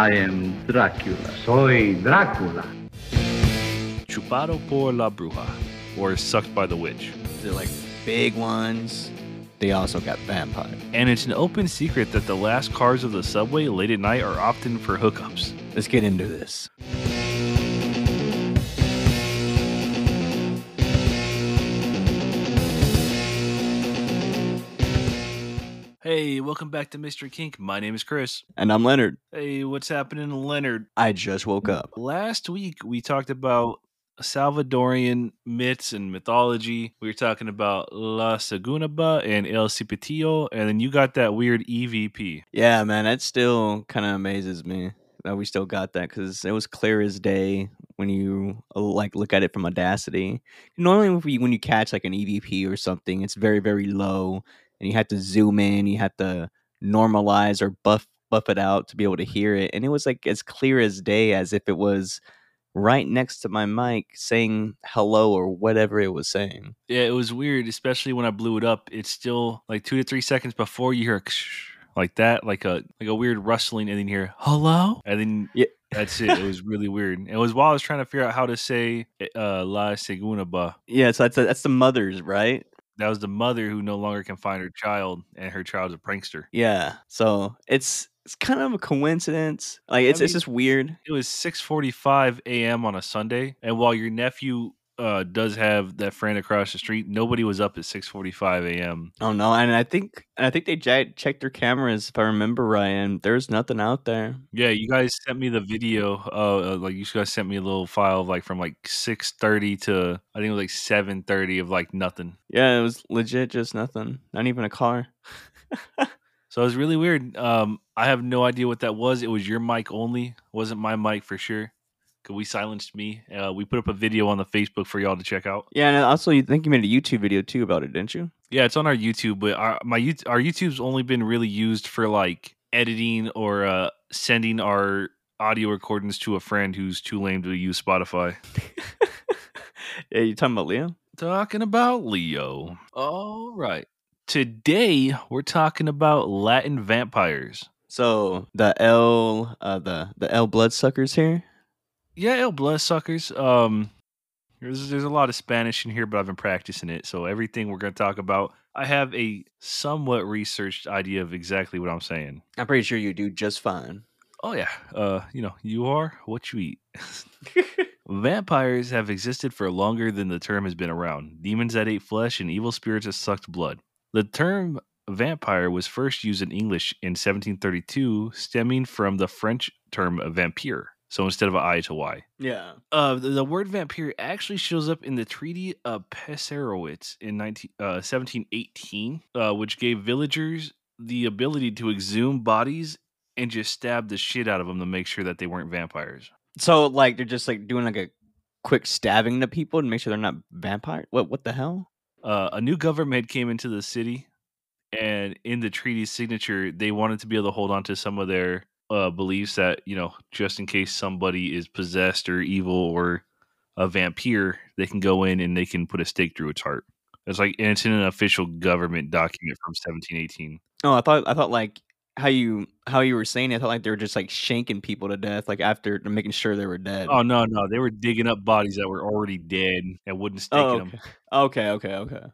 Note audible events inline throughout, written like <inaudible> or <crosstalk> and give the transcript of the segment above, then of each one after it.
I am Dracula. Soy Dracula. Chupado por la bruja, or sucked by the witch. They're like big ones. They also got vampire. And it's an open secret that the last cars of the subway late at night are often for hookups. Let's get into this. Hey, welcome back to Mystery Kink. My name is Chris. And I'm Leonard. Hey, what's happening, Leonard? I just woke up. Last week we talked about Salvadorian myths and mythology. We were talking about La Siguanaba and El Cipitillo, and then you got that weird EVP. Yeah, man, that still kind of amazes me that we still got that because it was clear as day when you like look at it from Audacity. Normally, when when you catch like an EVP or something, it's very very low, and you had to zoom in, you had to normalize or buff buff it out to be able to hear it, and it was like as clear as day as if it was right next to my mic saying hello or whatever it was saying. Yeah, it was weird, especially when I blew it up. It's still like two to three seconds before you hear a like that, like a like a weird rustling, and then you hear hello, and then Yeah. that's it. It was really weird. It was while I was trying to figure out how to say uh, La Siguanaba. Yeah, so that's that's the mothers, right? That was the mother who no longer can find her child, and her child's a prankster. Yeah. So it's it's kind of a coincidence. Like it's it's mean- just weird. It was six forty five a.m. on a Sunday, and while your nephew uh, does have that friend across the street, nobody was up at six forty five a.m. Oh no, and I think and I think they ja- checked their cameras if I remember right, and there's nothing out there. Yeah, you guys sent me the video. Uh, uh, like you guys sent me a little file of like from like six thirty to I think it was like seven thirty of like nothing. Yeah, it was legit just nothing. Not even a car. <laughs> So it was really weird. Um, I have no idea what that was. It was your mic only. Wasn't my mic for sure. Cause we silenced me. Uh, we put up a video on the Facebook for y'all to check out. Yeah, and also you think you made a YouTube video too about it, didn't you? Yeah, it's on our YouTube, but our my our YouTube's only been really used for like editing or uh, sending our audio recordings to a friend who's too lame to use Spotify. <laughs> yeah, you talking about Leo? Talking about Leo. All right. Today we're talking about Latin vampires. So the L, uh, the the L bloodsuckers here. Yeah, El Bloodsuckers. Um, there's there's a lot of Spanish in here, but I've been practicing it, so everything we're going to talk about, I have a somewhat researched idea of exactly what I'm saying. I'm pretty sure you do just fine. Oh yeah, uh, you know, you are what you eat. <laughs> Vampires have existed for longer than the term has been around. Demons that ate flesh and evil spirits that sucked blood. The term vampire was first used in English in 1732, stemming from the French term vampire. So instead of an I to Y. Yeah. Uh, the, the word vampire actually shows up in the Treaty of Passarowitz in 19, uh, 1718, uh, which gave villagers the ability to exhume bodies and just stab the shit out of them to make sure that they weren't vampires. So like they're just like doing like a quick stabbing to people to make sure they're not vampire. What what the hell? Uh, a new government came into the city, and in the treaty's signature, they wanted to be able to hold on to some of their uh, beliefs that you know, just in case somebody is possessed or evil or a vampire, they can go in and they can put a stake through its heart. It's like and it's in an official government document from 1718. Oh, I thought I thought like how you how you were saying it, I thought like they were just like shanking people to death, like after making sure they were dead. Oh no, no, they were digging up bodies that were already dead and wouldn't stake Oh, them. okay. okay, okay, okay.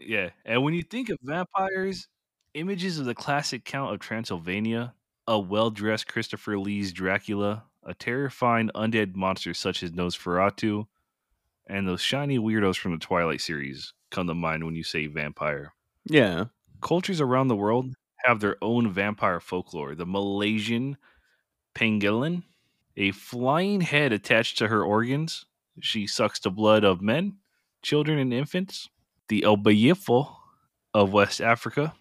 Yeah, and when you think of vampires, images of the classic Count of Transylvania, a well-dressed Christopher Lee's Dracula, a terrifying undead monster such as Nosferatu, and those shiny weirdos from the Twilight series come to mind when you say vampire. Yeah. Cultures around the world have their own vampire folklore. The Malaysian Penanggalan, a flying head attached to her organs. She sucks the blood of men, children, and infants. The El Bayifo of West Africa,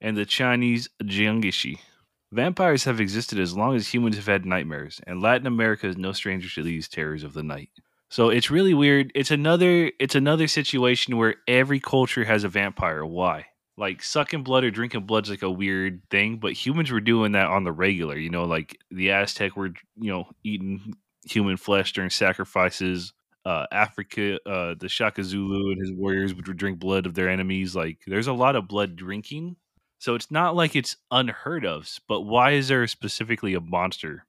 and the Chinese Jiangshi. Vampires have existed as long as humans have had nightmares, and Latin America is no stranger to these terrors of the night. So it's really weird. It's another it's another situation where every culture has a vampire. Why? Like sucking blood or drinking blood's like a weird thing, but humans were doing that on the regular. You know, like the Aztec were, you know, eating human flesh during sacrifices. Uh, Africa, uh, the Shaka Zulu and his warriors would drink blood of their enemies. Like, there's a lot of blood drinking. So it's not like it's unheard of. But why is there specifically a monster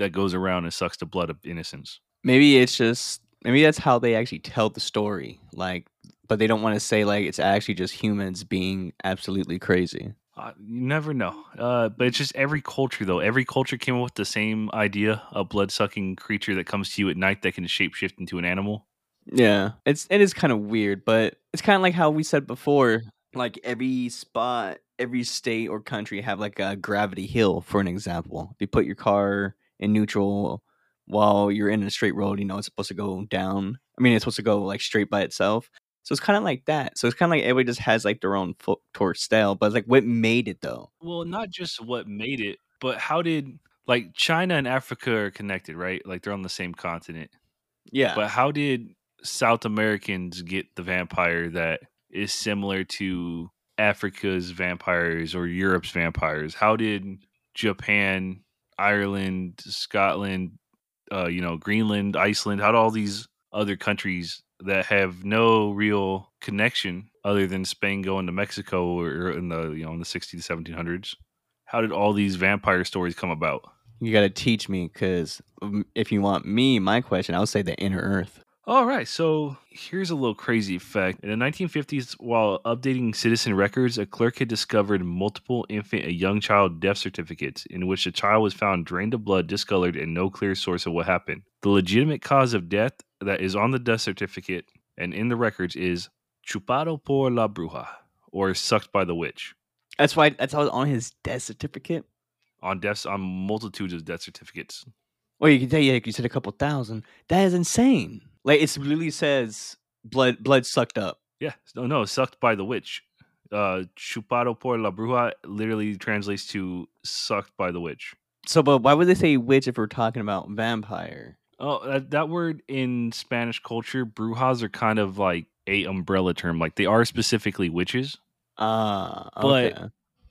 that goes around and sucks the blood of innocents. Maybe it's just maybe that's how they actually tell the story. Like, but they don't want to say like it's actually just humans being absolutely crazy. Uh, you never know. Uh, but it's just every culture, though. Every culture came up with the same idea: a blood-sucking creature that comes to you at night that can shapeshift into an animal. Yeah, it's it is kind of weird, but it's kind of like how we said before. Like every spot, every state or country have like a gravity hill, for an example. If you put your car in neutral while you're in a straight road, you know it's supposed to go down. I mean, it's supposed to go like straight by itself. So it's kind of like that. So it's kind of like everybody just has like their own foot towards style, but like what made it though? Well, not just what made it, but how did like China and Africa are connected, right? Like they're on the same continent. Yeah, But how did South Americans get the vampire that is similar to Africa's vampires or Europe's vampires? How did Japan, Ireland, Scotland, uh, you know, Greenland, Iceland, how do all these other countries that have no real connection other than Spain going to Mexico or in the you know in the 60s to 1700s? How did all these vampire stories come about? you got to teach me because if you want me, my question, I would say the inner Earth. All right, so here's a little crazy fact. In the 1950s, while updating citizen records, a clerk had discovered multiple infant and young child death certificates in which the child was found drained of blood, discolored, and no clear source of what happened. The legitimate cause of death that is on the death certificate and in the records is chupado por la bruja, or sucked by the witch. That's why that's how it's on his death certificate. On deaths, on multitudes of death certificates. Well, you can tell you you said a couple thousand. That is insane. Like it literally says blood blood sucked up. Yeah, no, no, sucked by the witch. Uh, chupado por la bruja literally translates to sucked by the witch. So, but why would they say witch if we're talking about vampire? Oh, that, that word in Spanish culture, brujas are kind of like a umbrella term. Like they are specifically witches. Ah, But- okay.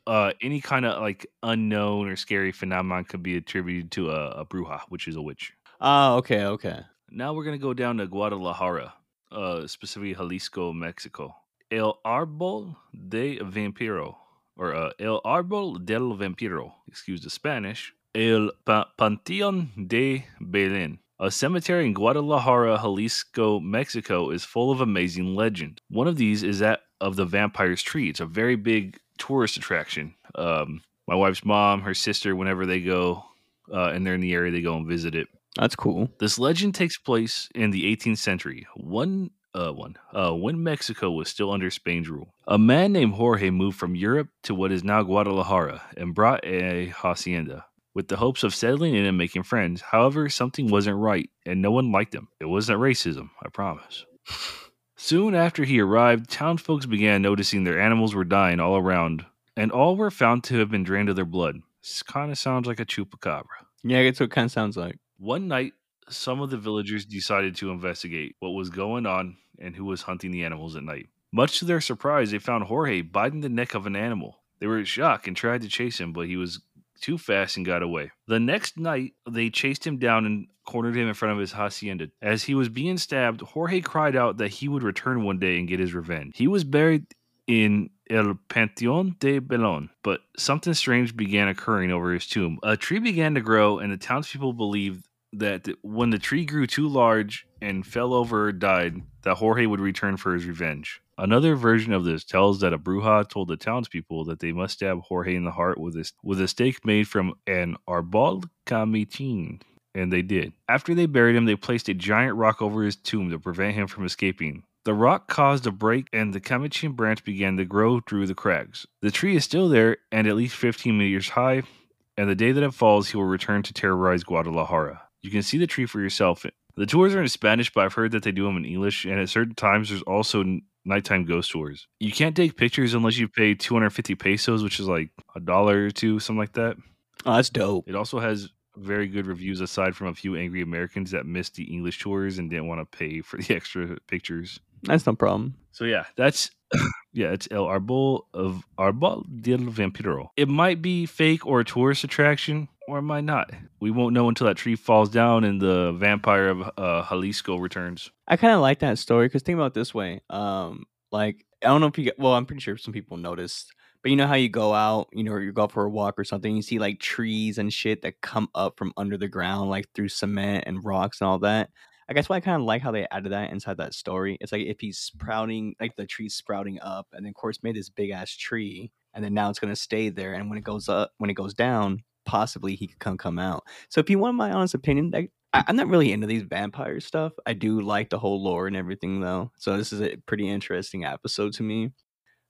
Uh, any kind of like unknown or scary phenomenon could be attributed to a, a bruja, which is a witch. Ah, okay, okay. Now we're gonna go down to Guadalajara, uh, specifically Jalisco, Mexico. El Árbol de Vampiro, or uh, El Árbol del Vampiro, excuse the Spanish. El pa- Panteón de Belén. A cemetery in Guadalajara, Jalisco, Mexico is full of amazing legend. One of these is that of the vampire's tree. It's a very big tourist attraction. Um, my wife's mom, her sister, whenever they go uh, and they're in the area, they go and visit it. That's cool. This legend takes place in the 18th century. One, uh, one, uh, when Mexico was still under Spain's rule. A man named Jorge moved from Europe to what is now Guadalajara and brought a hacienda with the hopes of settling in and making friends. However, something wasn't right, and no one liked him. It wasn't racism, I promise. Soon after he arrived, townsfolk began noticing their animals were dying all around, and all were found to have been drained of their blood. This kind of sounds like a chupacabra. Yeah, that's what it kind of sounds like. One night, some of the villagers decided to investigate what was going on and who was hunting the animals at night. Much to their surprise, they found Jorge biting the neck of an animal. They were shocked and tried to chase him, but he was too fast and got away. The next night, they chased him down and cornered him in front of his hacienda. As he was being stabbed, Jorge cried out that he would return one day and get his revenge. He was buried in El Panteón de Belén, but something strange began occurring over his tomb. A tree began to grow, and the townspeople believed that when the tree grew too large and fell over or died, that Jorge would return for his revenge. Another version of this tells that a bruja told the townspeople that they must stab Jorge in the heart with a, with a stake made from an arbol camichin, and they did. After they buried him, they placed a giant rock over his tomb to prevent him from escaping. The rock caused a break, and the camichin branch began to grow through the cracks. The tree is still there and at least 15 meters high, and the day that it falls, he will return to terrorize Guadalajara. You can see the tree for yourself. The tours are in Spanish, but I've heard that they do them in English, and at certain times, there's also nighttime ghost tours. You can't take pictures unless you pay 250 pesos, which is like a dollar or two, something like that. Oh, that's dope. It also has very good reviews aside from a few angry Americans that missed the English tours and didn't want to pay for the <laughs> extra pictures. That's no problem. So yeah, that's <coughs> yeah, it's El Arbol of Arbol del Vampiro. It might be fake or a tourist attraction, or it might not. We won't know until that tree falls down and the vampire of uh, Jalisco returns. I kind of like that story because think about this way. Um, like I don't know if you, well, I'm pretty sure some people noticed, But you know how you go out, you know, you go for a walk or something, you see like trees and shit that come up from under the ground, like through cement and rocks and all that. I guess why I kind of like how they added that inside that story. It's like if he's sprouting, like the tree's sprouting up, and then of course made this big ass tree, and then now it's gonna stay there. And when it goes up, when it goes down, possibly he could come come out. So if you want my honest opinion, I, I'm not really into these vampire stuff. I do like the whole lore and everything though. So this is a pretty interesting episode to me.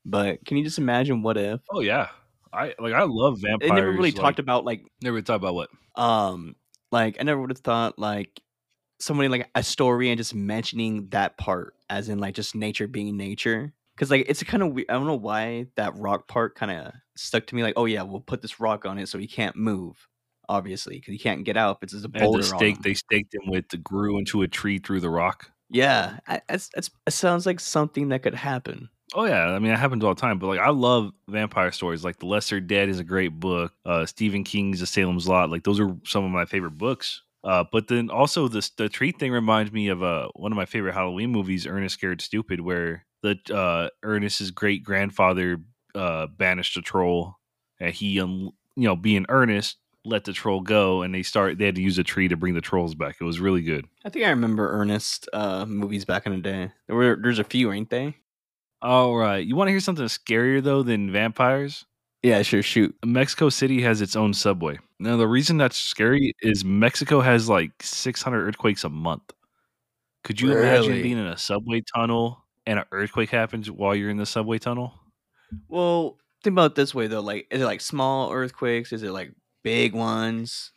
But can you just imagine what if Oh yeah, I like I love vampires. they never really like, talked about like Never really talked about what. um like I never would have thought like somebody like a story and just mentioning that part as in like just nature being nature because like it's kind of weird. I don't know why that rock part kind of stuck to me. Like, oh yeah, we'll put this rock on it so he can't move, obviously, because he can't get out. If it's just a boulder the stake they staked him with the grew into a tree through the rock. Yeah, I- that's that's it sounds like something that could happen. Oh yeah, I mean it happens all the time. But like I love vampire stories. Like The Lesser Dead is a great book. Uh, Stephen King's The Salem's Lot. Like those are some of my favorite books. Uh, but then also the the tree thing reminds me of uh one of my favorite Halloween movies, Ernest Scared Stupid, where the uh Ernest's great grandfather uh banished a troll, and he um you know being Ernest let the troll go, and they start they had to use a tree to bring the trolls back. It was really good. I think I remember Ernest uh movies back in the day. There were there's a few, ain't they? All right, you want to hear something scarier though than vampires? Yeah, sure. Shoot. Mexico City has its own subway. Now, the reason that's scary is Mexico has like 600 earthquakes a month. Could you imagine being in a subway tunnel and an earthquake happens while you're in the subway tunnel? Well, think about it this way though. Like, is it like small earthquakes? Is it like big ones?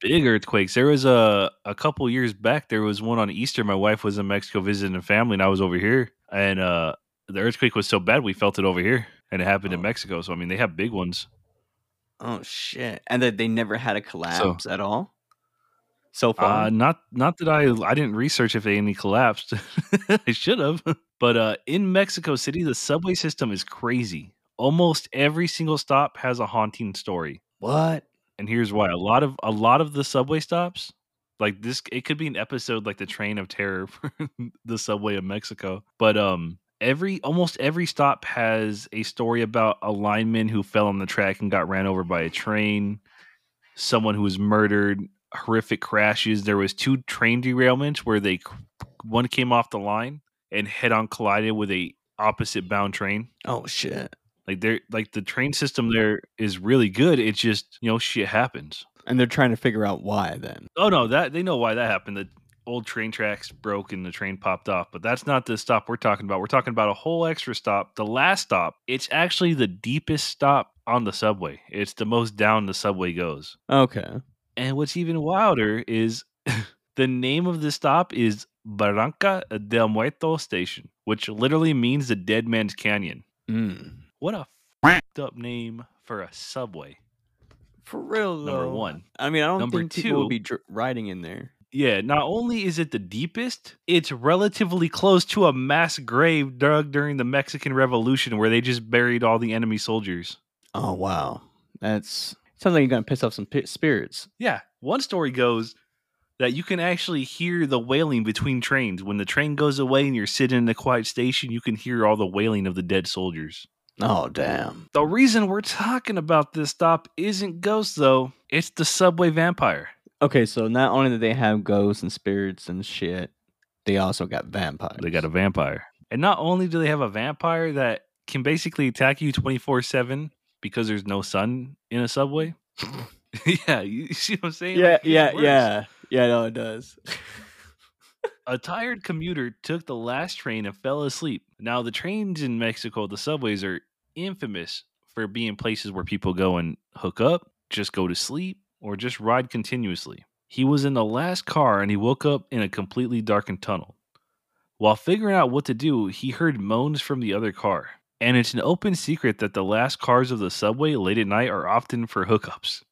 Big earthquakes. There was a a couple years back. There was one on Easter. My wife was in Mexico visiting family, and I was over here. And uh, the earthquake was so bad we felt it over here, and it happened in Oh. Mexico. So I mean, they have big ones. Oh shit! And that they never had a collapse at all. So far, Uh, not not that I I didn't research if any collapsed. <laughs> I should have. <laughs> But uh, in Mexico City, the subway system is crazy. Almost every single stop has a haunting story, what? and here's why: a lot of a lot of the subway stops, like this, it could be an episode like the Train of Terror for <laughs> the subway of Mexico. But um, every almost every stop has a story about a lineman who fell on the track and got ran over by a train, someone who was murdered, horrific crashes. There was two train derailments where they one came off the line and head on collided with a opposite bound train. Oh shit! Like they're like the train system there is really good. It's just, you know, shit happens. And they're trying to figure out why. Then Oh no, that they know why that happened. The old train tracks broke and the train popped off. But that's not the stop we're talking about. We're talking about a whole extra stop. The last stop, it's actually the deepest stop on the subway. It's the most down the subway goes. okay. And what's even wilder is <laughs> the name of the stop is Barranca del Muerto Station, which literally means the dead man's canyon. Mm. What a fucked up name for a subway. For real though. Number one. I mean, I don't Number think people will be dr- riding in there. Yeah, not only is it the deepest, it's relatively close to a mass grave dug during the Mexican Revolution where they just buried all the enemy soldiers. Oh wow, that's sounds like you're gonna piss off some pi spirits. Yeah, one story goes that you can actually hear the wailing between trains. When the train goes away and you're sitting in a quiet station, you can hear all the wailing of the dead soldiers. Oh damn. The reason we're talking about this stop isn't ghosts, though. It's the subway vampire. Okay, so not only do they have ghosts and spirits and shit, they also got vampires. They got a vampire. And not only do they have a vampire that can basically attack you 24 7 because there's no sun in a subway. <laughs> yeah, you <laughs> see what I'm saying? yeah, Like, yeah, yeah, yeah. No, it does. <laughs> A tired commuter took the last train and fell asleep. Now, the trains in Mexico, the subways are infamous for being places where people go and hook up, just go to sleep, or just ride continuously. He was in the last car and he woke up in a completely darkened tunnel. While figuring out what to do, he heard moans from the other car. And it's an open secret that the last cars of the subway late at night are often for hookups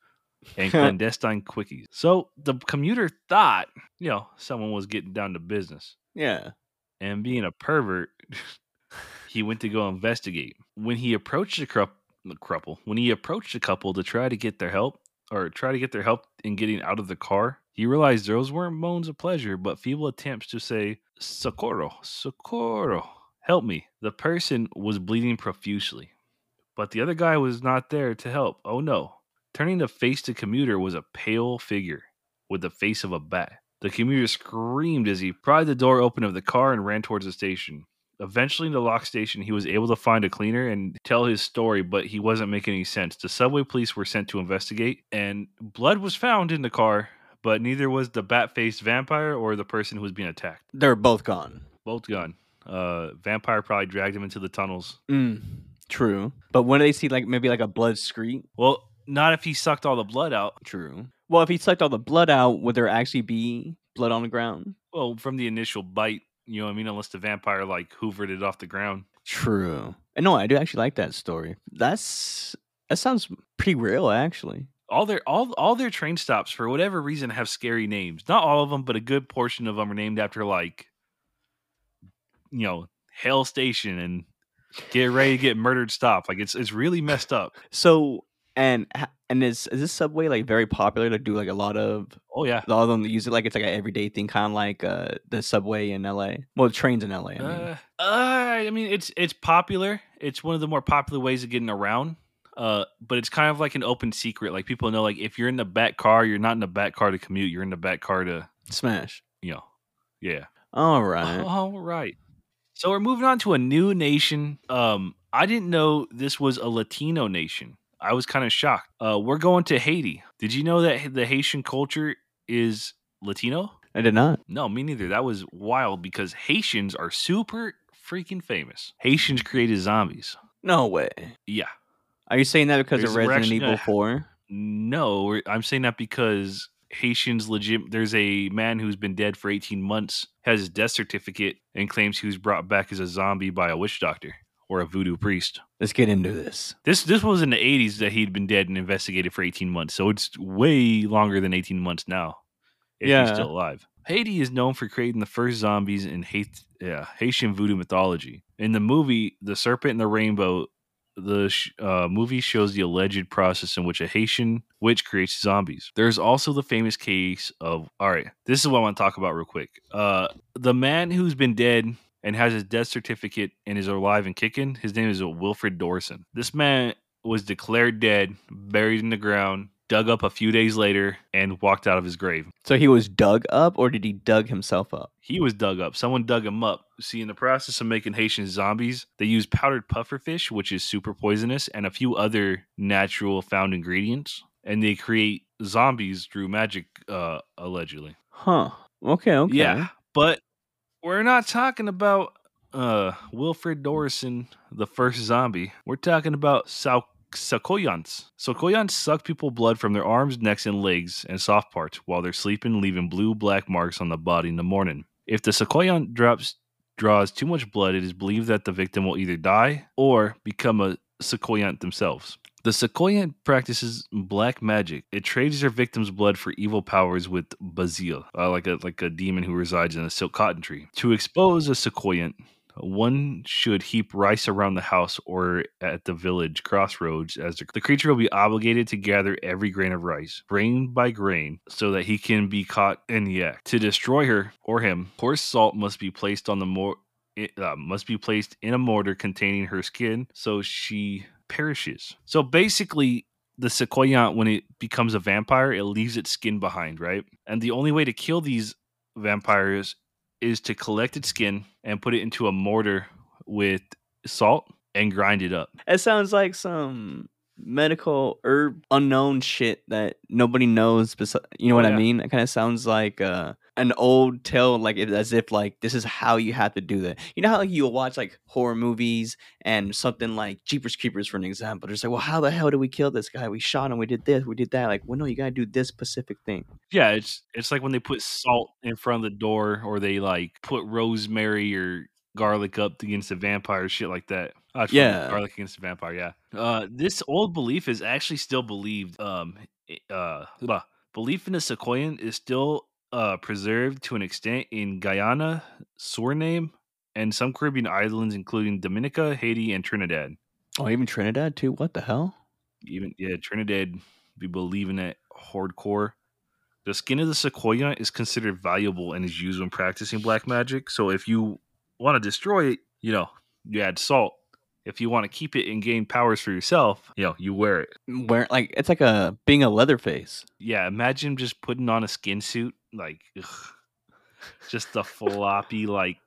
and <laughs> clandestine quickies. So the commuter thought, you know, someone was getting down to business. yeah. And being a pervert, <laughs> he went to go investigate. When he approached the couple, when he approached the couple to try to get their help or try to get their help in getting out of the car, he realized those weren't moans of pleasure, but feeble attempts to say "socorro, socorro, help me." The person was bleeding profusely, but the other guy was not there to help. Oh no. Turning to face the commuter was a pale figure with the face of a bat. The commuter screamed as he pried the door open of the car and ran towards the station. Eventually, in the lock station, he was able to find a cleaner and tell his story, but he wasn't making any sense. The subway police were sent to investigate, and blood was found in the car, but neither was the bat faced vampire or the person who was being attacked. They're both gone. Both gone. Uh, vampire probably dragged him into the tunnels. Mm, true. But when do they see like maybe like a blood scream, Well, not if he sucked all the blood out. true. Well, if he sucked all the blood out, would there actually be blood on the ground? Well, from the initial bite, you know what I mean? Unless the vampire like hoovered it off the ground. True. And no, I do actually like that story. That's that sounds pretty real, actually. all their all all their train stops for whatever reason have scary names. Not all of them, but a good portion of them are named after like you know Hell Station and Get Ready to Get Murdered Stop. Like it's it's really messed up. So and and is is this subway like very popular to do like a lot of Oh yeah. a lot of them use it like it's like an everyday thing, kind of like uh the subway in LA. Well, the trains in LA. I mean. Uh, uh, I mean it's it's popular. It's one of the more popular ways of getting around. Uh, but it's kind of like an open secret. Like people know, like if you're in the back car, you're not in the back car to commute. You're in the back car to, Smash. you know, yeah. All right. All right. So we're moving on to a new nation. Um, I didn't know this was a Latino nation. I was kind of shocked. Uh, we're going to Haiti. Did you know that the Haitian culture is Latino? I did not. No, me neither. That was wild because Haitians are super freaking famous. Haitians created zombies. No way. Yeah. Are you saying that because There's- of Resident Evil <laughs> 4? No, I'm saying that because Haitians legit. There's a man who's been dead for 18 months, has his death certificate, and claims he was brought back as a zombie by a witch doctor or a voodoo priest. Let's get into this. This this was in the 80s that he'd been dead and investigated for 18 months, so it's way longer than 18 months now. If Yeah. he's still alive. Haiti is known for creating the first zombies in Haitian voodoo mythology. In the movie The Serpent and the Rainbow, the sh- uh, movie shows the alleged process in which a Haitian witch creates zombies. There's also the famous case of all right. This is what I want to talk about real quick. Uh, the man who's been dead and has his death certificate and is alive and kicking. His name is Wilfred Doricent. This man was declared dead, buried in the ground, dug up a few days later, and walked out of his grave. So he was dug up, or did he dug himself up? He was dug up. Someone dug him up. See, in the process of making Haitian zombies, they use powdered pufferfish, which is super poisonous, and a few other natural found ingredients. And they create zombies through magic, uh, allegedly. Huh. Okay. Okay. Yeah, but we're not talking about uh Wilfred Doricent, the first zombie. We're talking about Sau- Sakoyans. Sakoyans suck people blood from their arms, necks, and legs and soft parts while they're sleeping, leaving blue black marks on the body in the morning. If the Sakoyan drops draws too much blood, it is believed that the victim will either die or become a Sakoyant themselves. The Sakoyant practices black magic. It trades their victims' blood for evil powers with Bazil, uh, like a like a demon who resides in a silk cotton tree. To expose a Sakoyant, one should heap rice around the house or at the village crossroads, as the, creature will be obligated to gather every grain of rice, grain by grain, so that he can be caught in the act. To destroy her or him, coarse salt must be placed on the uh, must be placed in a mortar containing her skin, so she perishes. So basically, the sequoiant, when it becomes a vampire, it leaves its skin behind, right? And the only way to kill these vampires is to collect its skin and put it into a mortar with salt and grind it up. It sounds like some medical herb unknown shit that nobody knows. besi- You know Oh, what I mean? It kind of sounds like uh, an old tale, like as if like this is how you have to do that. You know how like, you'll watch like horror movies and something like Jeepers Creepers, for an example. They're just like, well, how the hell did we kill this guy? We shot him. We did this. We did that. Like, well, no, you gotta do this specific thing. Yeah, it's it's like when they put salt in front of the door or they like put rosemary or garlic up against a vampire, shit like that. Funny, Yeah. garlic against a vampire. Yeah. Uh, this old belief is actually still believed. Um, uh, blah. belief in the Sequoian is still uh preserved to an extent in Guyana, Suriname, and some Caribbean islands, including Dominica, Haiti, and Trinidad. Oh, even Trinidad too. What the hell? Even yeah, Trinidad be believing it hardcore. The skin of the sequoia is considered valuable and is used when practicing black magic. So if you want to destroy it, you know, you add salt If you want to keep it and gain powers for yourself, you know, you wear it. Where like it's like a being a Leatherface. Yeah, imagine just putting on a skin suit, like ugh, just the floppy like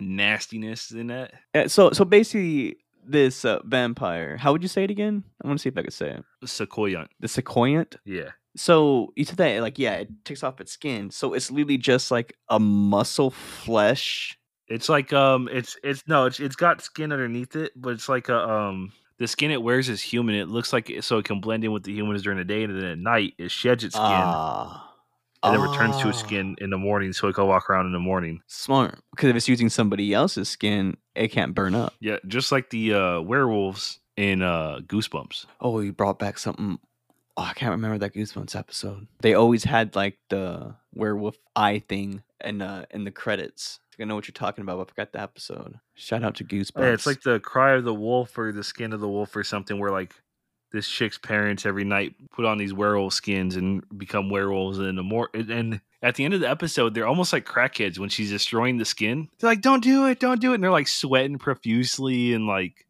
nastiness in it. Uh, So so basically, this uh, vampire. How would you say it again? I want to see if I could say it. Sequoiant. The sequoiant. Yeah. So you said that like yeah, it takes off its skin. So it's literally just like a muscle flesh. It's like um it's it's no, it's it's got skin underneath it, but it's like a um the skin it wears is human. It looks like it, so it can blend in with the humans during the day, and then at night it sheds its skin Ah. And then returns to its Ah. skin in the morning, so it can walk around in the morning. Smart. Because if it's using somebody else's skin, it can't burn up. Yeah, just like the uh, werewolves in uh, Goosebumps. Oh, he brought back something. Oh, I can't remember that Goosebumps episode. They always had like the werewolf eye thing in uh in the credits. I know what you're talking about, but I forgot the episode. Shout out to Goosebumps. Yeah, it's like the cry of the wolf or the skin of the wolf or something where like this chick's parents every night put on these werewolf skins and become werewolves and the more and- at the end of the episode they're almost like crackheads when she's destroying the skin. They're like, Don't do it, don't do it. And they're like sweating profusely and like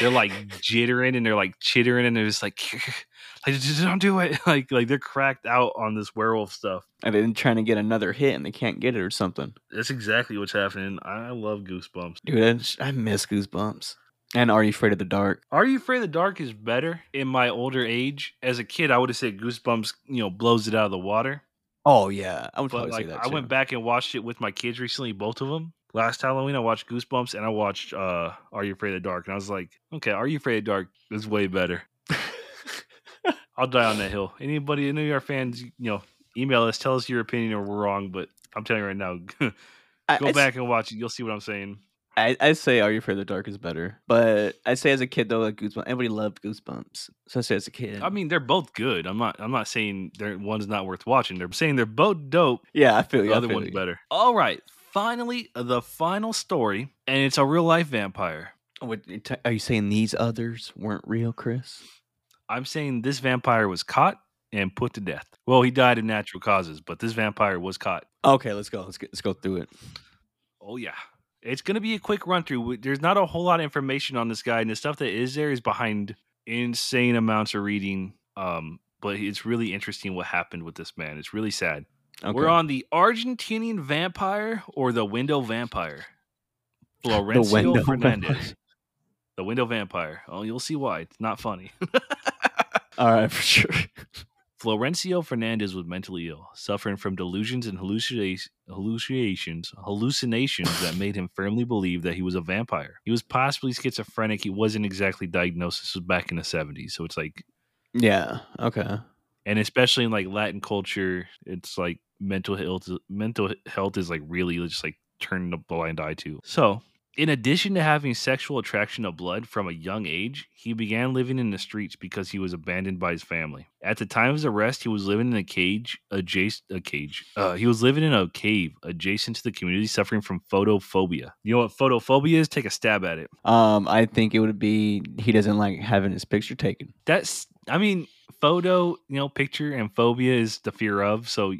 they're like <laughs> jittering and they're like chittering and they're just like <laughs> like just don't do it. <laughs> Like like they're cracked out on this werewolf stuff. and then trying to get another hit and they can't get it or something. That's exactly what's happening. I love Goosebumps. Dude, I, just- I miss Goosebumps. And Are You Afraid of the Dark? Are You Afraid of the Dark is better in my older age. As a kid, I would have said Goosebumps, you know, blows it out of the water. Oh yeah, I would But probably like, say that. I went back and watched it with my kids recently, both of them. Last Halloween, I watched Goosebumps and I watched uh, Are You Afraid of the Dark, and I was like, okay, Are You Afraid of the Dark is way better. <laughs> I'll die on that hill. Anybody, any of our fans, you know, email us, tell us your opinion, or we're wrong. But I'm telling you right now, <laughs> go I, I s- back and watch it. You'll see what I'm saying. I, I say Are You Afraid of the Dark is better, but I say as a kid though, like Goosebumps, everybody loved Goosebumps. So I say as a kid. I mean, they're both good. I'm not. I'm not saying they're one's not worth watching. They're saying they're both dope. yeah, I feel The you. Other feel one's you. better. All right. Finally, the final story, and it's a real life vampire. What, are you saying these others weren't real, Chris? I'm saying this vampire was caught and put to death. Well, he died of natural causes, but this vampire was caught. Okay, let's go. Let's get, let's go through it. Oh yeah. It's going to be a quick run through. There's not a whole lot of information on this guy, and the stuff that is there is behind insane amounts of reading. Um, but it's really interesting what happened with this man. It's really sad. Okay. We're on the Argentinian vampire or the window vampire. Florencio window Fernandez. vampire. The window vampire. Oh, you'll see why. It's not funny. <laughs> All right, for sure. Florencio Fernandez was mentally ill, suffering from delusions and hallucinations, hallucinations that made him firmly believe that he was a vampire. He was possibly schizophrenic. He wasn't exactly diagnosed. This was back in the 70s. So it's like, Yeah. Okay. and especially in like Latin culture, it's like mental health. Mental health is like really just like turning a blind eye to. So, in addition to having sexual attraction to blood from a young age, he began living in the streets because he was abandoned by his family. At the time of his arrest, he was living in a cage adjacent a cage. Uh, he was living in a cave adjacent to the community, suffering from photophobia. You know what photophobia is? Take a stab at it. Um, I think it would be he doesn't like having his picture taken. that's i mean photo you know picture and phobia is the fear of so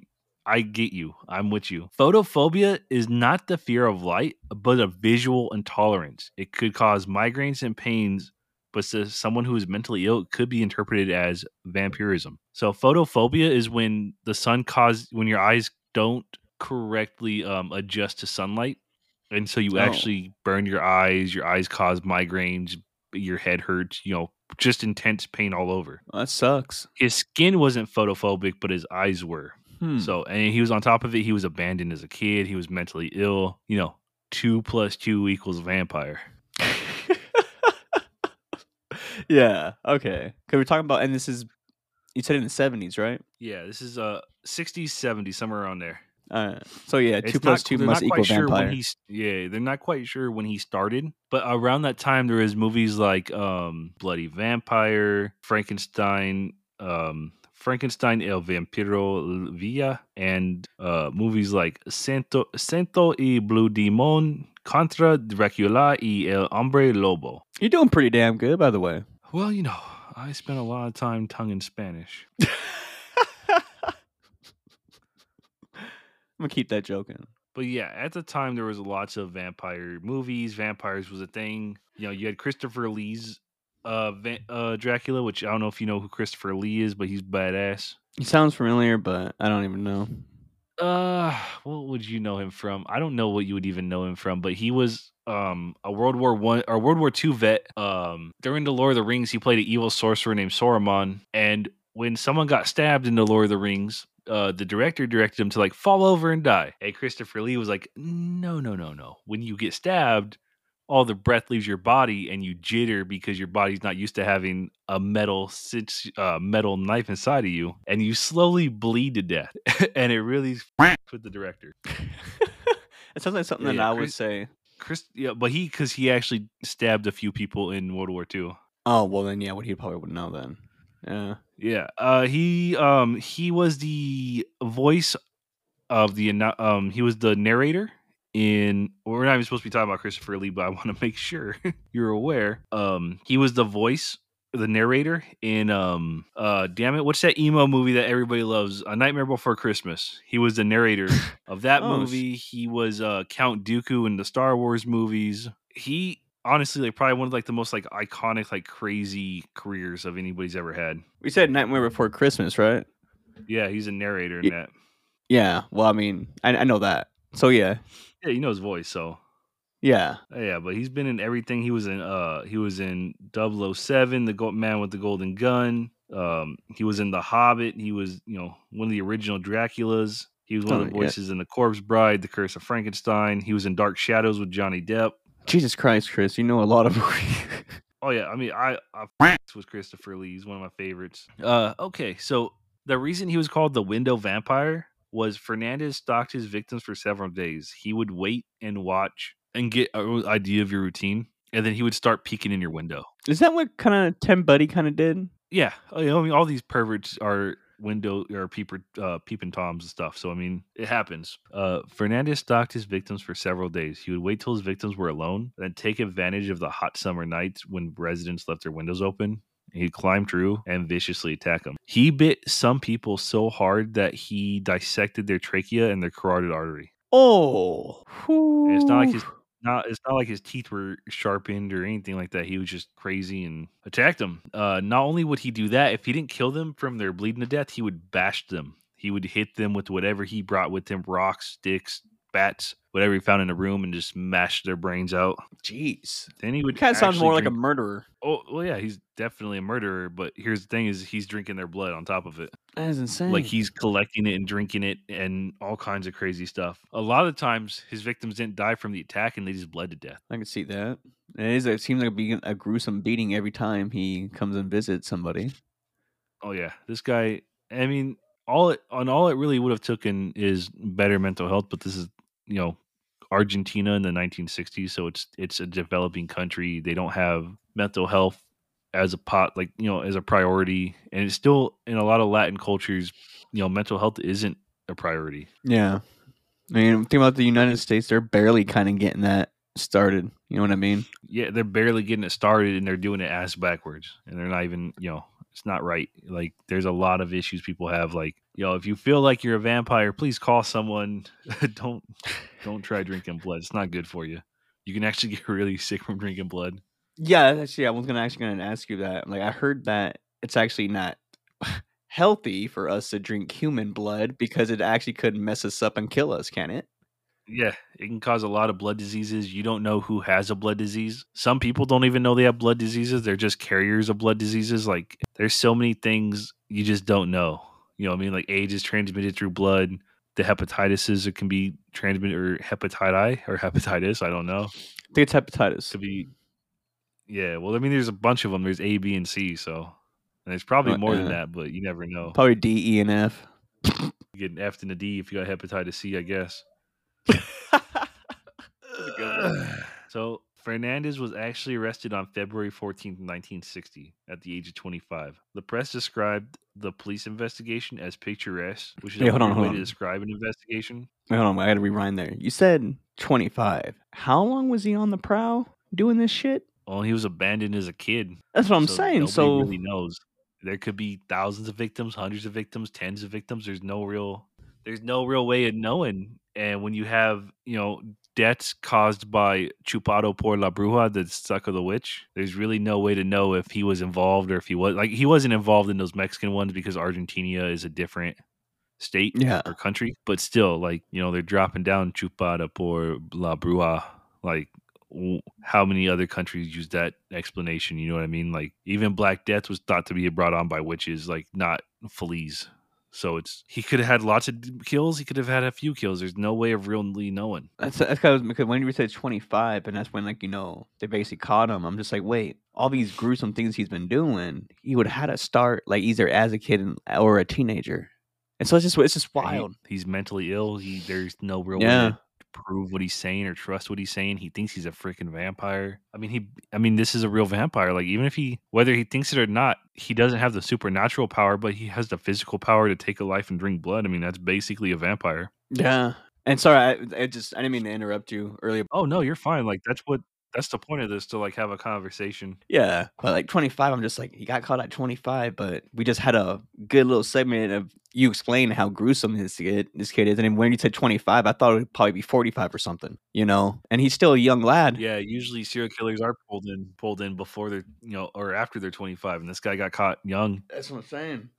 i get you i'm with you. Photophobia is not the fear of light but a visual intolerance. It could cause migraines and pains but to someone who is mentally ill it could be interpreted as vampirism. So photophobia is when the sun cause when your eyes don't correctly um, adjust to sunlight and so you Oh. actually burn your eyes your eyes cause migraines your head hurts you know just intense pain all over. That sucks. his skin wasn't photophobic but his eyes were Hmm. so and he was on top of it he was abandoned as a kid he was mentally ill you know two plus two equals vampire <laughs> yeah. Okay. Because we're talking about, and this is you said in the seventies, right? yeah this is uh 60s 70s somewhere around there right. So yeah, two plus not- two must not equal sure vampire. when he's yeah they're not quite sure when he started but around that time there is movies like um bloody vampire frankenstein um frankenstein el vampiro villa and uh movies like santo santo y blue demon contra dracula y el hombre lobo You're doing pretty damn good, by the way. well you know i spent a lot of time tongue in spanish <laughs> I'm gonna keep that joking. But yeah, at the time there was lots of vampire movies. Vampires was a thing. you know, you had Christopher Lee's uh, uh Dracula, which I don't know if you know who Christopher Lee is, but he's badass. He sounds familiar, but I don't even know. Uh, what would you know him from? I don't know what you would even know him from, but he was um a World War One or World War Two vet. Um, during the Lord of the Rings, he played an evil sorcerer named Sauron, and when someone got stabbed in the Lord of the Rings, uh, the director directed him to like fall over and die. And Christopher Lee was like, no, no, no, no. When you get stabbed, all the breath leaves your body and you jitter because your body's not used to having a metal uh, metal knife inside of you and you slowly bleed to death <laughs> and it really with the director. <laughs> It sounds like something Yeah, that yeah, i would say. Chris yeah but he because he actually stabbed a few people in world war ii oh well then yeah what he probably would know then. Yeah. Yeah uh he um he was the voice of the um he was the narrator in we're not even supposed to be talking about Christopher Lee, but I want to <laughs> make sure you're aware. Um he was the voice, the narrator in um uh damn it, what's that emo movie that everybody loves? A Nightmare Before Christmas. He was the narrator <laughs> of that Oh, movie. He was uh Count Dooku in the Star Wars movies. He honestly like probably one of like the most like iconic like crazy careers of anybody's ever had. we said nightmare before christmas right Yeah, he's a narrator in Ye- that. yeah well i mean i, I know that so yeah Yeah, you know his voice, so yeah yeah, but he's been in everything. He was in uh he was in 007, the Gold Man with the Golden Gun. Um he was in The Hobbit. He was, you know, one of the original Draculas. He was one of Oh, the voices in The Corpse Bride, The Curse of Frankenstein. He was in Dark Shadows with Johnny Depp. jesus christ chris you know a lot of <laughs> Oh yeah, I mean I, I <laughs> with Christopher Lee. He's one of my favorites. Uh okay, so the reason he was called the Window Vampire was Fernandez stalked his victims for several days. He would wait and watch and get an idea of your routine, and then he would start peeking in your window. is that what kind of Ted Bundy kind of did Yeah, oh, know, I mean, all these perverts are window or peeper, uh, peeping toms and stuff. So I mean, it happens. Uh, Fernandez stalked his victims for several days. He would wait till his victims were alone, then take advantage of the hot summer nights when residents left their windows open. He'd climb through and viciously attack them. He bit some people so hard that he dissected their trachea and their carotid artery. oh And it's not like his not it's not like his teeth were sharpened or anything like that. He was just crazy and attacked them. Uh, not only would he do that, if he didn't kill them from their bleeding to death, he would bash them. He would hit them with whatever he brought with him rocks, sticks, bats, whatever he found in the room, and just mashed their brains out. jeez Then he would kind of sounds actually more like a murderer Oh well, yeah, he's definitely a murderer. But here's the thing: is he's drinking their blood on top of it. that is insane Like he's collecting it and drinking it and all kinds of crazy stuff. A lot of times, his victims didn't die from the attack, and they just bled to death. I can see that. It is. It seems like a, a gruesome beating every time he comes and visits somebody. Oh yeah, this guy. I mean, all it on all it really would have taken is better mental health. But this is you know Argentina in the 1960s, so it's it's a developing country. They don't have mental health as a pot like you know as a priority, and it's still in a lot of Latin cultures. You know, mental health isn't a priority. Yeah. I mean, think about the United States. They're barely kind of getting that started. You know what I mean? Yeah, they're barely getting it started, and they're doing it ass backwards, and they're not even you know it's not right. Like there's a lot of issues people have. Like know, if you feel like you're a vampire, please call someone. <laughs> don't don't try drinking blood. It's not good for you. You can actually <laughs> get really sick from drinking blood. Yeah, actually, I was gonna actually gonna ask you that. Like, I heard that it's actually not <laughs> healthy for us to drink human blood because it actually could mess us up and kill us. Can it? Yeah, it can cause a lot of blood diseases. You don't know who has a blood disease. Some people don't even know they have blood diseases. They're just carriers of blood diseases. Like there's so many things you just don't know. You know what I mean? Like AIDS is transmitted through blood. The hepatitises it can be transmitted or hepatitis or hepatitis. I don't know. I think it's hepatitis. Could be Yeah, well I mean there's a bunch of them. There's A, B, and C, so and there's probably Uh, more than uh, that, but you never know. Probably D, E, and F. You get an F and a D if you got hepatitis C, I guess. <laughs> So Fernandez was actually arrested on February 14th, 1960, at the age of 25. The press described the police investigation as picturesque, which is Hey, a hold on, hold way on. to describe an investigation. Wait, hold on, I gotta rewind there. You said 25. How long was he on the prowl doing this shit? Well, he was abandoned as a kid. That's what I'm so saying. Nobody So, really knows. There could be thousands of victims, hundreds of victims, tens of victims. There's no real, there's no real way of knowing. And when you have, you know, deaths caused by chupado por la bruja, the suck of the witch. There's really no way to know if he was involved or if he was like he wasn't involved in those Mexican ones because Argentina is a different state Yeah. or country. But still, like you know, they're dropping down chupada por la bruja. Like how many other countries use that explanation? You know what I mean? Like even Black Death was thought to be brought on by witches, like not fleas. So it's he could have had lots of kills. He could have had a few kills. There's no way of really knowing. That's that's because because when you said twenty five, and that's when like you know they basically caught him. I'm just like, wait, all these gruesome things he's been doing, he would have had to start like either as a kid or a teenager, and so it's just it's just And he- wild. he's mentally ill. He there's no real Yeah. Prove what he's saying or trust what he's saying. He thinks he's a freaking vampire. I mean, he. I mean, this is a real vampire. Like even if he, whether he thinks it or not, he doesn't have the supernatural power, but he has the physical power to take a life and drink blood. I mean, that's basically a vampire. Yeah, and sorry, I, I just I didn't mean to interrupt you earlier. Oh no, you're fine. Like that's what that's the point of this to like have a conversation. Yeah, but like 25, I'm just like he got caught at 25, but we just had a good little segment of you explaining how gruesome this kid this kid is, and then when you said 25, I thought it would probably be 45 or something, you know. And he's still a young lad. Yeah, usually serial killers are pulled in pulled in before they're you know or after they're 25, and this guy got caught young. That's what I'm saying.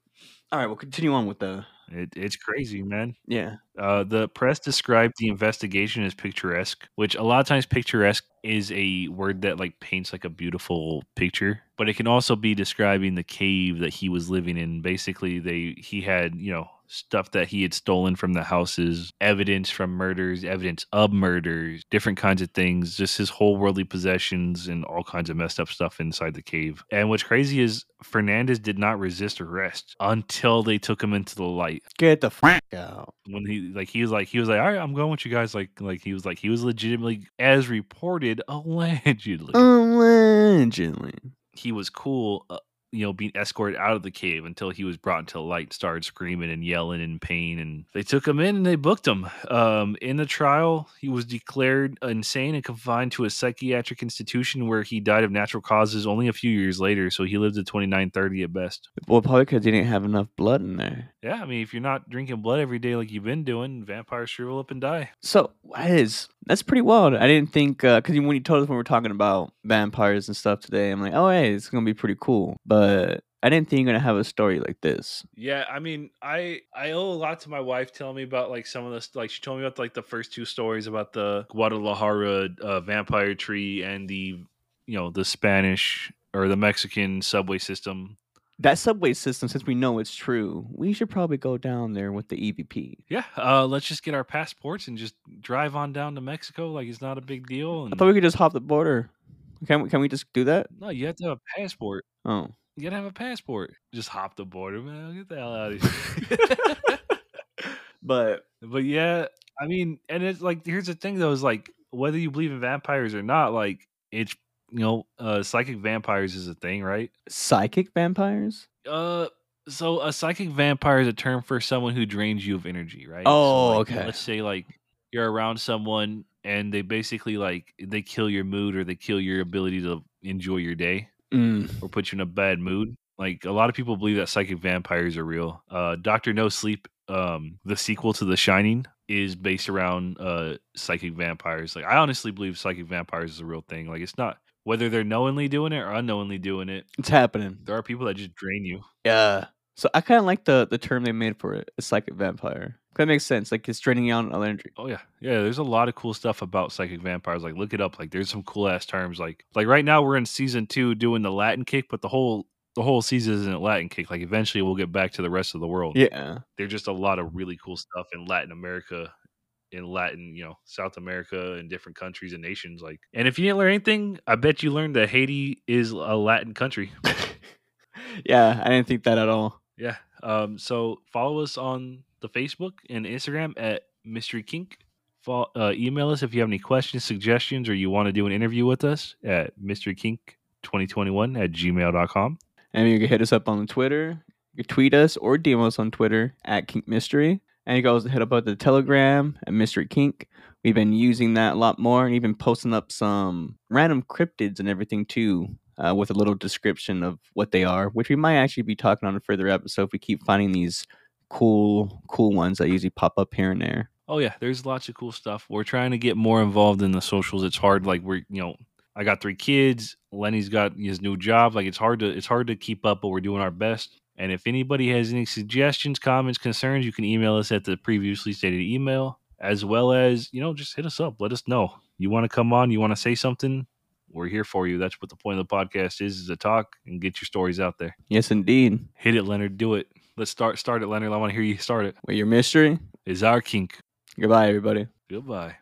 All right, we'll continue on with the It, it's crazy, man. yeah. Uh, the press described the investigation as picturesque, which a lot of times picturesque is a word that like paints like a beautiful picture, but it can also be describing the cave that he was living in. Basically, they he had you know stuff that he had stolen from the houses, evidence from murders, evidence of murders, different kinds of things, just his whole worldly possessions and all kinds of messed up stuff inside the cave. And what's crazy is Fernandez did not resist arrest until they took him into the light Get the fuck out. when he like he was like he was like all right i'm going with you guys like like he was like he was legitimately as reported <laughs> allegedly Allegedly. he was cool uh, you know being escorted out of the cave until he was brought into light started screaming and yelling in pain and they took him in and they booked him um in the trial he was declared insane and confined to a psychiatric institution where he died of natural causes only a few years later so he lived to 29 30 at best Well, he didn't have enough blood in there. Yeah i mean if you're not drinking blood every day like you've been doing vampires shrivel up and die So that is that's pretty wild. I didn't think because when you told us when we were talking about vampires and stuff today, I'm like, oh hey, it's gonna be pretty cool. But I didn't think you're gonna have a story like this. Yeah, I mean, I I owe a lot to my wife telling me about like some of this. Like she told me about like the first two stories about the Guadalajara uh, vampire tree and the you know the Spanish or the Mexican subway system. That subway system, since we know it's true, we should probably go down there with the EVP. Yeah, uh, let's just get our passports and just drive on down to Mexico. Like it's not a big deal. And I thought we could just hop the border. Can we, can we just do that? no, you have to have a passport. Oh, You gotta have a passport. Just hop the border, man. Get the hell out of <laughs> here. but <laughs> But yeah, I mean, and it's like here's the thing though, is like whether you believe in vampires or not, like it's you know, uh psychic vampires is a thing, right? psychic vampires? Uh so a psychic vampire is a term for someone who drains you of energy, right? Oh, so like, okay. Let's say like you're around someone and they basically like they kill your mood or they kill your ability to enjoy your day Mm. or put you in a bad mood. Like a lot of people believe that psychic vampires are real. Uh, Doctor No Sleep, um, the sequel to The Shining, is based around uh, psychic vampires. Like I honestly believe psychic vampires is a real thing. Like it's not whether they're knowingly doing it or unknowingly doing it. It's happening. There are people that just drain you. Yeah. So I kind of like the the term they made for it, It's like a psychic vampire. That makes sense. Like it's draining you out on energy. Oh yeah, yeah. There's a lot of cool stuff about psychic vampires. Like look it up. Like there's some cool ass terms. Like like right now we're in season two doing the Latin kick, but the whole the whole season isn't Latin kick. Like eventually we'll get back to the rest of the world. Yeah. there's just a lot of really cool stuff in Latin America, in Latin, you know, South America, and different countries and nations. Like, and if you didn't learn anything, I bet you learned that Haiti is a Latin country. <laughs> yeah, I didn't think that at all. yeah. Um. So follow us on the Facebook and Instagram at Mystery Kink. Fo- uh, email us if you have any questions, suggestions, or you want to do an interview with us at mysterykink2021 at gmail.com. And you can hit us up on Twitter. You can tweet us or DM us on Twitter at Kink Mystery. And you also hit up the Telegram at Mystery Kink. We've been using that a lot more and even posting up some random cryptids and everything too, uh, with a little description of what they are, which we might actually be talking on a further episode if we keep finding these cool, cool ones that usually pop up here and there. Oh yeah, there's lots of cool stuff. We're trying to get more involved in the socials. It's hard. Like we're you know, I got three kids. Lenny's got his new job. Like it's hard to it's hard to keep up, but we're doing our best. And if anybody has any suggestions, comments, concerns, you can email us at the previously stated email, as well as you know, just hit us up. Let us know you want to come on. You want to say something. We're here for you. That's what the point of the podcast is: is to talk and get your stories out there. Yes, indeed. Hit it, Leonard. Do it. Let's start. Start it, Leonard. I want to hear you start it. Wait, your mystery? Is our kink. Goodbye, everybody. Goodbye.